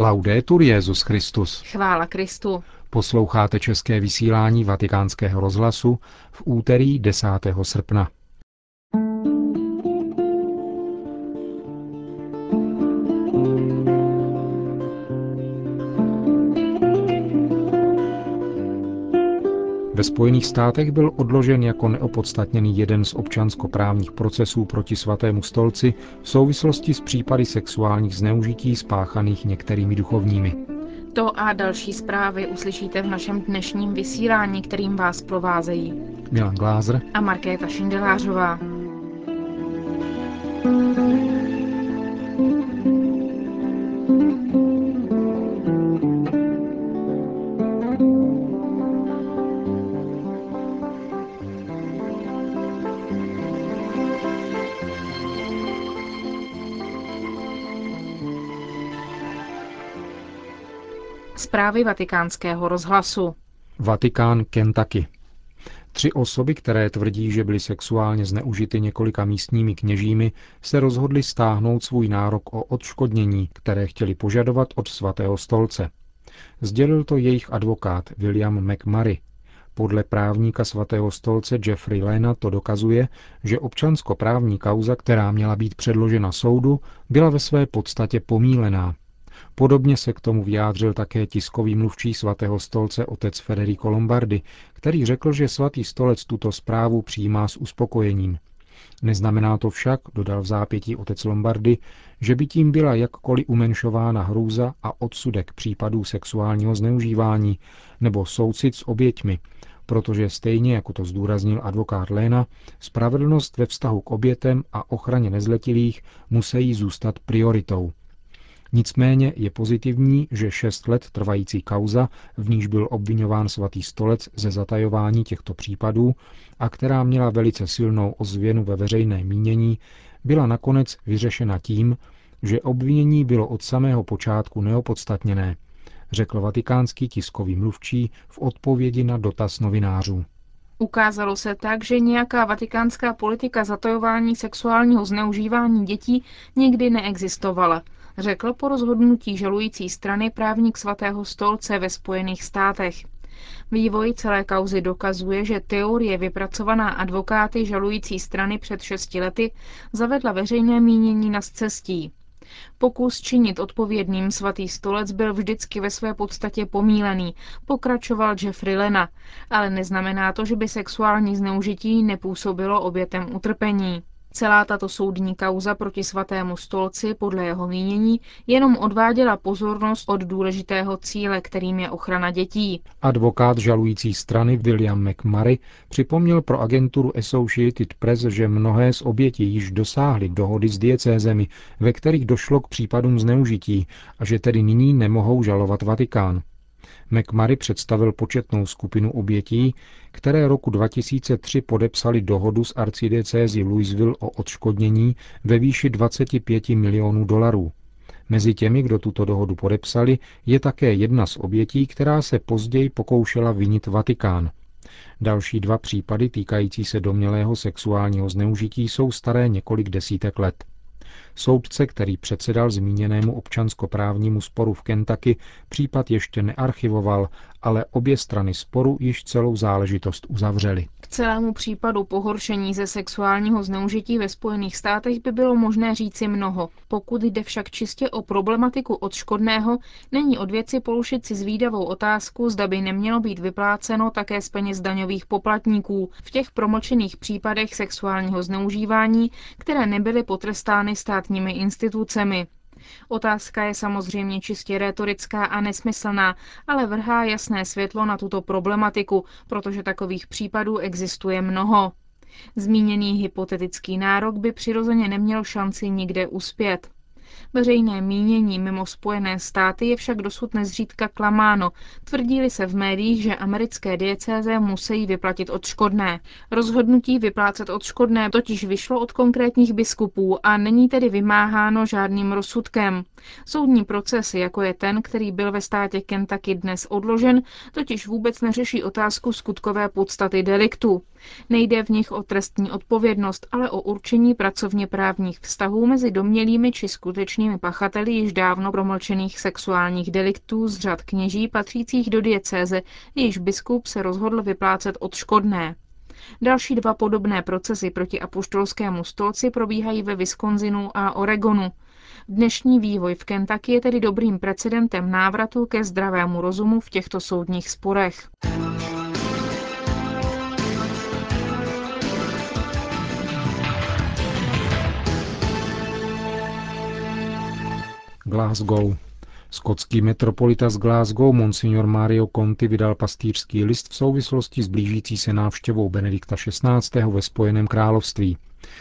Laudetur Jezus Christus. Chvála Kristu. Posloucháte české vysílání Vatikánského rozhlasu v úterý 10. srpna. Spojených státech byl odložen jako neopodstatněný jeden z občanskoprávních procesů proti svatému stolci v souvislosti s případy sexuálních zneužití spáchaných některými duchovními. To a další zprávy uslyšíte v našem dnešním vysílání, kterým vás provázejí Milan Glázer a Markéta Šindelářová. Zprávy vatikánského rozhlasu. Vatikán Kentucky. Tři osoby, které tvrdí, že byly sexuálně zneužity několika místními kněžími, se rozhodly stáhnout svůj nárok o odškodnění, které chtěli požadovat od svatého stolce. Sdělil to jejich advokát William McMurray. Podle právníka svatého stolce Jeffrey Lena to dokazuje, že občanskoprávní kauza, která měla být předložena soudu, byla ve své podstatě pomílená Podobně se k tomu vyjádřil také tiskový mluvčí svatého stolce otec Federico Lombardi, který řekl, že svatý stolec tuto zprávu přijímá s uspokojením. Neznamená to však, dodal v zápětí otec Lombardy, že by tím byla jakkoliv umenšována hrůza a odsudek případů sexuálního zneužívání nebo soucit s oběťmi, protože stejně, jako to zdůraznil advokát Léna, spravedlnost ve vztahu k obětem a ochraně nezletilých musí zůstat prioritou. Nicméně je pozitivní, že šest let trvající kauza, v níž byl obvinován svatý stolec ze zatajování těchto případů a která měla velice silnou ozvěnu ve veřejné mínění, byla nakonec vyřešena tím, že obvinění bylo od samého počátku neopodstatněné, řekl vatikánský tiskový mluvčí v odpovědi na dotaz novinářů. Ukázalo se tak, že nějaká vatikánská politika zatojování sexuálního zneužívání dětí nikdy neexistovala, řekl po rozhodnutí žalující strany právník svatého stolce ve Spojených státech. Vývoj celé kauzy dokazuje, že teorie vypracovaná advokáty žalující strany před šesti lety zavedla veřejné mínění na scestí. Pokus činit odpovědným svatý stolec byl vždycky ve své podstatě pomílený, pokračoval Jeffrey Lena, ale neznamená to, že by sexuální zneužití nepůsobilo obětem utrpení. Celá tato soudní kauza proti svatému stolci, podle jeho mínění, jenom odváděla pozornost od důležitého cíle, kterým je ochrana dětí. Advokát žalující strany William McMurray připomněl pro agenturu Associated Press, že mnohé z obětí již dosáhly dohody s diecézemi, ve kterých došlo k případům zneužití a že tedy nyní nemohou žalovat Vatikán. McMurray představil početnou skupinu obětí, které roku 2003 podepsali dohodu s arcidiecézí Louisville o odškodnění ve výši 25 milionů dolarů. Mezi těmi, kdo tuto dohodu podepsali, je také jedna z obětí, která se později pokoušela vinit Vatikán. Další dva případy týkající se domělého sexuálního zneužití jsou staré několik desítek let. Soudce, který předsedal zmíněnému občanskoprávnímu sporu v Kentucky, případ ještě nearchivoval, ale obě strany sporu již celou záležitost uzavřely. K celému případu pohoršení ze sexuálního zneužití ve Spojených státech by bylo možné říci mnoho. Pokud jde však čistě o problematiku odškodného, není od věci položit si zvídavou otázku, zda by nemělo být vypláceno také z peněz daňových poplatníků v těch promlčených případech sexuálního zneužívání, které nebyly potrestány státními institucemi. Otázka je samozřejmě čistě retorická a nesmyslná, ale vrhá jasné světlo na tuto problematiku, protože takových případů existuje mnoho. Zmíněný hypotetický nárok by přirozeně neměl šanci nikde uspět. Veřejné mínění mimo Spojené státy je však dosud nezřídka klamáno. Tvrdíli se v médiích, že americké diecéze musí vyplatit odškodné. Rozhodnutí vyplácet odškodné totiž vyšlo od konkrétních biskupů a není tedy vymáháno žádným rozsudkem. Soudní procesy, jako je ten, který byl ve státě Kentucky dnes odložen, totiž vůbec neřeší otázku skutkové podstaty deliktu. Nejde v nich o trestní odpovědnost, ale o určení pracovně právních vztahů mezi domělými či skutečnými skutečnými pachateli již dávno promlčených sexuálních deliktů z řad kněží patřících do diecéze, jejíž biskup se rozhodl vyplácet odškodné. Další dva podobné procesy proti apoštolskému stolci probíhají ve Wisconsinu a Oregonu. Dnešní vývoj v Kentucky je tedy dobrým precedentem návratu ke zdravému rozumu v těchto soudních sporech. Glasgow. Skotský metropolita z Glasgow Monsignor Mario Conti vydal pastýřský list v souvislosti s blížící se návštěvou Benedikta XVI. ve Spojeném království.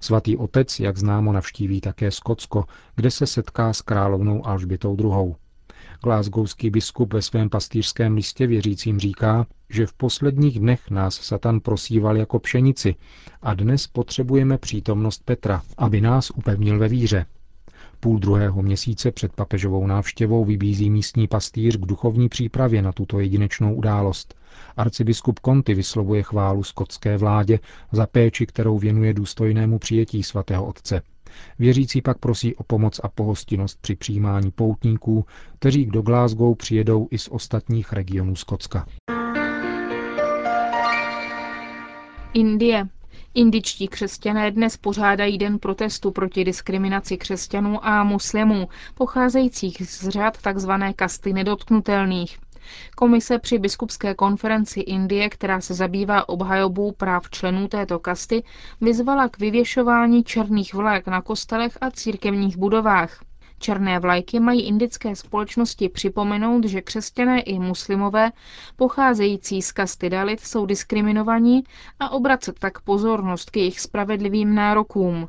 Svatý otec, jak známo, navštíví také Skotsko, kde se setká s královnou Alžbětou II. Glasgowský biskup ve svém pastýřském listě věřícím říká, že v posledních dnech nás Satan prosíval jako pšenici a dnes potřebujeme přítomnost Petra, aby nás upevnil ve víře. Půl druhého měsíce před papežovou návštěvou vybízí místní pastýř k duchovní přípravě na tuto jedinečnou událost. Arcibiskup Conti vyslovuje chválu skotské vládě za péči, kterou věnuje důstojnému přijetí svatého otce. Věřící pak prosí o pomoc a pohostinnost při přijímání poutníků, kteří do Glasgow přijedou i z ostatních regionů Skotska. Indie. Indičtí křesťané dnes pořádají den protestu proti diskriminaci křesťanů a muslimů, pocházejících z řad tzv. kasty nedotknutelných. Komise při biskupské konferenci Indie, která se zabývá obhajobou práv členů této kasty, vyzvala k vyvěšování černých vlajek na kostelech a církevních budovách. Černé vlajky mají indické společnosti připomenout, že křesťané i muslimové pocházející z kasty Dalit jsou diskriminovaní a obracet tak pozornost k jejich spravedlivým nárokům.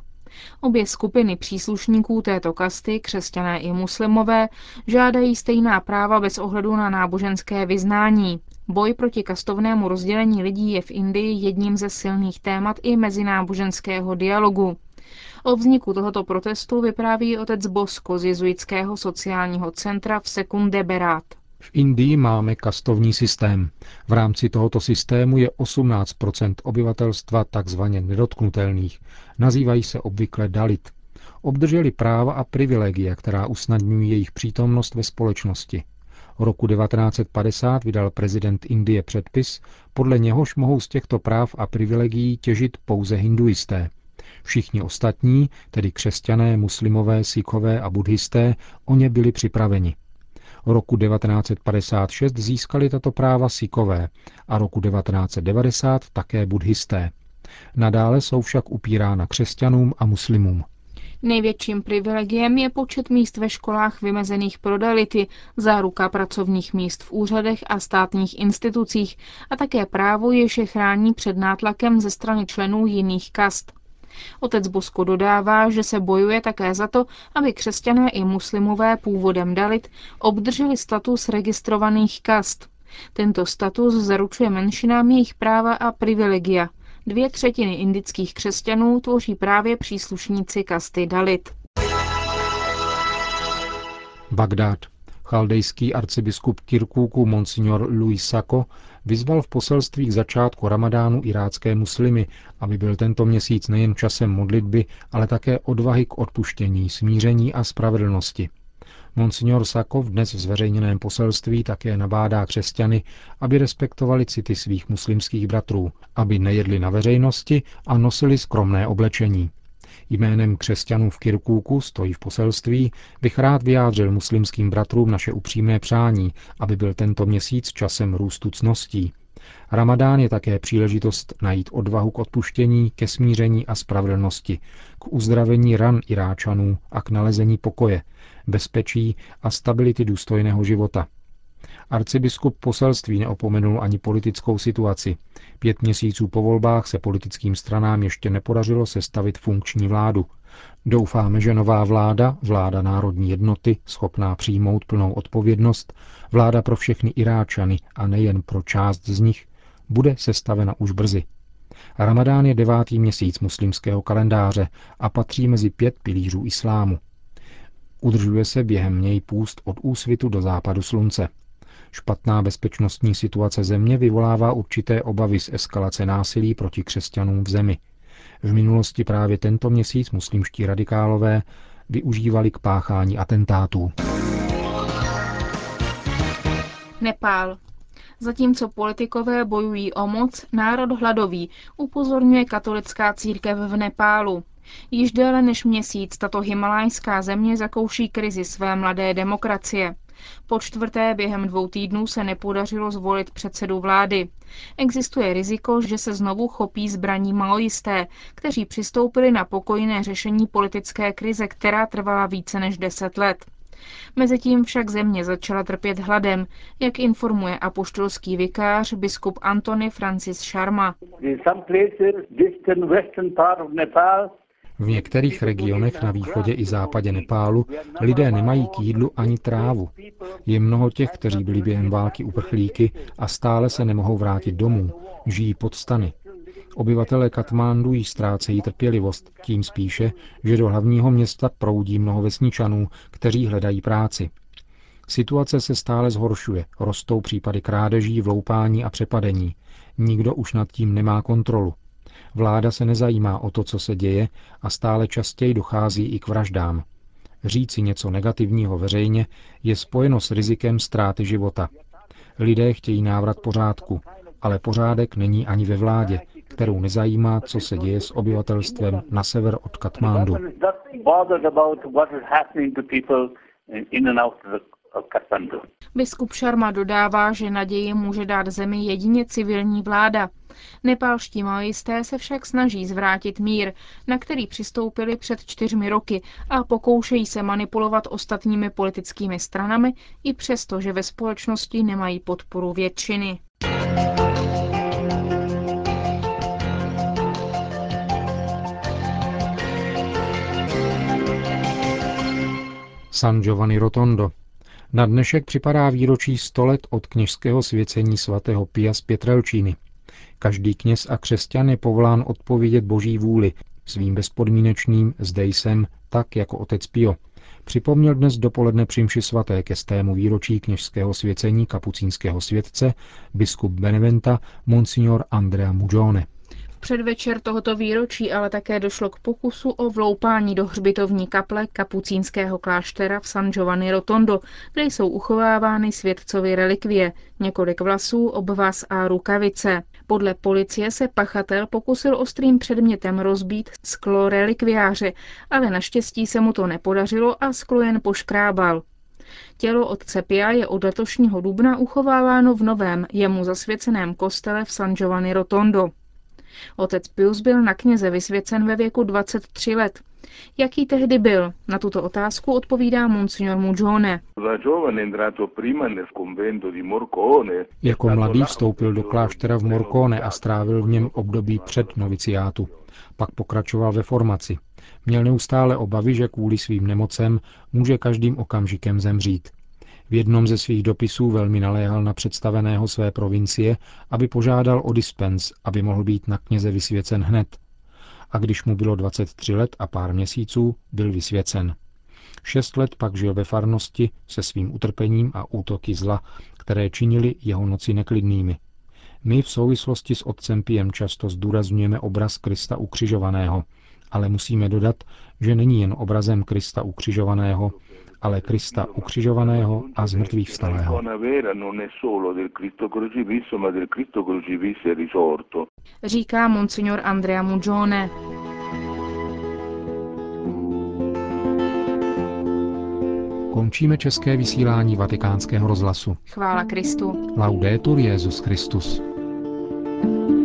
Obě skupiny příslušníků této kasty, křesťané i muslimové, žádají stejná práva bez ohledu na náboženské vyznání. Boj proti kastovnému rozdělení lidí je v Indii jedním ze silných témat i mezináboženského dialogu. O vzniku tohoto protestu vypráví otec Bosko z jezuitského sociálního centra v Sekunde Berat. V Indii máme kastovní systém. V rámci tohoto systému je 18% obyvatelstva takzvaně nedotknutelných. Nazývají se obvykle Dalit. Obdrželi práva a privilegia, která usnadňují jejich přítomnost ve společnosti. Roku 1950 vydal prezident Indie předpis, podle něhož mohou z těchto práv a privilegií těžit pouze hinduisté. Všichni ostatní, tedy křesťané, muslimové, sikhové a buddhisté, o ně byli připraveni. Roku 1956 získali tato práva sikové a roku 1990 také buddhisté. Nadále jsou však upírána křesťanům a muslimům. Největším privilegiem je počet míst ve školách vymezených pro dality, záruka pracovních míst v úřadech a státních institucích a také právo, jež je chrání před nátlakem ze strany členů jiných kast. Otec Bosko dodává, že se bojuje také za to, aby křesťané i muslimové původem Dalit obdrželi status registrovaných kast. Tento status zaručuje menšinám jejich práva a privilegia. Dvě třetiny indických křesťanů tvoří právě příslušníci kasty Dalit. Bagdád. Chaldejský arcibiskup Kirkuku Monsignor Louis Sako vyzval v poselství k začátku ramadánu irácké muslimy, aby byl tento měsíc nejen časem modlitby, ale také odvahy k odpuštění, smíření a spravedlnosti. Monsignor Sakov dnes v zveřejněném poselství také nabádá křesťany, aby respektovali city svých muslimských bratrů, aby nejedli na veřejnosti a nosili skromné oblečení. Jménem křesťanů v Kirkúku stojí v poselství, bych rád vyjádřil muslimským bratrům naše upřímné přání, aby byl tento měsíc časem růstu cností. Ramadán je také příležitost najít odvahu k odpuštění, ke smíření a spravedlnosti, k uzdravení ran Iráčanů a k nalezení pokoje, bezpečí a stability důstojného života – Arcibiskup poselství neopomenul ani politickou situaci. Pět měsíců po volbách se politickým stranám ještě nepodařilo sestavit funkční vládu. Doufáme, že nová vláda, vláda národní jednoty, schopná přijmout plnou odpovědnost, vláda pro všechny Iráčany a nejen pro část z nich, bude sestavena už brzy. Ramadán je devátý měsíc muslimského kalendáře a patří mezi pět pilířů islámu. Udržuje se během něj půst od úsvitu do západu slunce. Špatná bezpečnostní situace země vyvolává určité obavy z eskalace násilí proti křesťanům v zemi. V minulosti právě tento měsíc muslimští radikálové využívali k páchání atentátů. Nepál. Zatímco politikové bojují o moc, národ hladový, upozorňuje katolická církev v Nepálu. Již déle než měsíc tato himalajská země zakouší krizi své mladé demokracie. Po čtvrté během dvou týdnů se nepodařilo zvolit předsedu vlády. Existuje riziko, že se znovu chopí zbraní maoisté, kteří přistoupili na pokojné řešení politické krize, která trvala více než deset let. Mezitím však země začala trpět hladem, jak informuje apoštolský vikář biskup Antony Francis Sharma. V některých regionech na východě i západě Nepálu lidé nemají k jídlu ani trávu. Je mnoho těch, kteří byli během války uprchlíky a stále se nemohou vrátit domů. Žijí pod stany. Obyvatelé Katmandu jí ztrácejí trpělivost, tím spíše, že do hlavního města proudí mnoho vesničanů, kteří hledají práci. Situace se stále zhoršuje, rostou případy krádeží, vloupání a přepadení. Nikdo už nad tím nemá kontrolu. Vláda se nezajímá o to, co se děje a stále častěji dochází i k vraždám. Říci něco negativního veřejně je spojeno s rizikem ztráty života. Lidé chtějí návrat pořádku, ale pořádek není ani ve vládě, kterou nezajímá, co se děje s obyvatelstvem na sever od Katmandu. Biskup Sharma dodává, že naději může dát zemi jedině civilní vláda. Nepálští maoisté se však snaží zvrátit mír, na který přistoupili před čtyřmi roky a pokoušejí se manipulovat ostatními politickými stranami i přesto, že ve společnosti nemají podporu většiny. San Giovanni Rotondo. Na dnešek připadá výročí 100 let od kněžského svěcení svatého Pia z Pětrelčíny. Každý kněz a křesťan je povolán odpovědět boží vůli svým bezpodmínečným zde jsem, tak jako otec Pio. Připomněl dnes dopoledne přimši svaté ke stému výročí kněžského svěcení kapucínského světce biskup Beneventa Monsignor Andrea Mugione předvečer tohoto výročí ale také došlo k pokusu o vloupání do hřbitovní kaple kapucínského kláštera v San Giovanni Rotondo, kde jsou uchovávány světcovy relikvie, několik vlasů, obvaz a rukavice. Podle policie se pachatel pokusil ostrým předmětem rozbít sklo relikviáře, ale naštěstí se mu to nepodařilo a sklo jen poškrábal. Tělo otce Pia je od letošního dubna uchováváno v novém, jemu zasvěceném kostele v San Giovanni Rotondo. Otec Pius byl na kněze vysvěcen ve věku 23 let. Jaký tehdy byl? Na tuto otázku odpovídá monsignor Mugione. Jako mladý vstoupil do kláštera v Morcone a strávil v něm období před noviciátu. Pak pokračoval ve formaci. Měl neustále obavy, že kvůli svým nemocem může každým okamžikem zemřít. V jednom ze svých dopisů velmi naléhal na představeného své provincie, aby požádal o dispens, aby mohl být na kněze vysvěcen hned. A když mu bylo 23 let a pár měsíců, byl vysvěcen. Šest let pak žil ve farnosti se svým utrpením a útoky zla, které činili jeho noci neklidnými. My v souvislosti s otcem Piem často zdůrazňujeme obraz Krista ukřižovaného, ale musíme dodat, že není jen obrazem Krista ukřižovaného, ale Krista ukřižovaného a zmrtvých vstalého. Říká monsignor Andrea Mugione. Končíme české vysílání vatikánského rozhlasu. Chvála Kristu. Laudetur Jezus Christus. thank you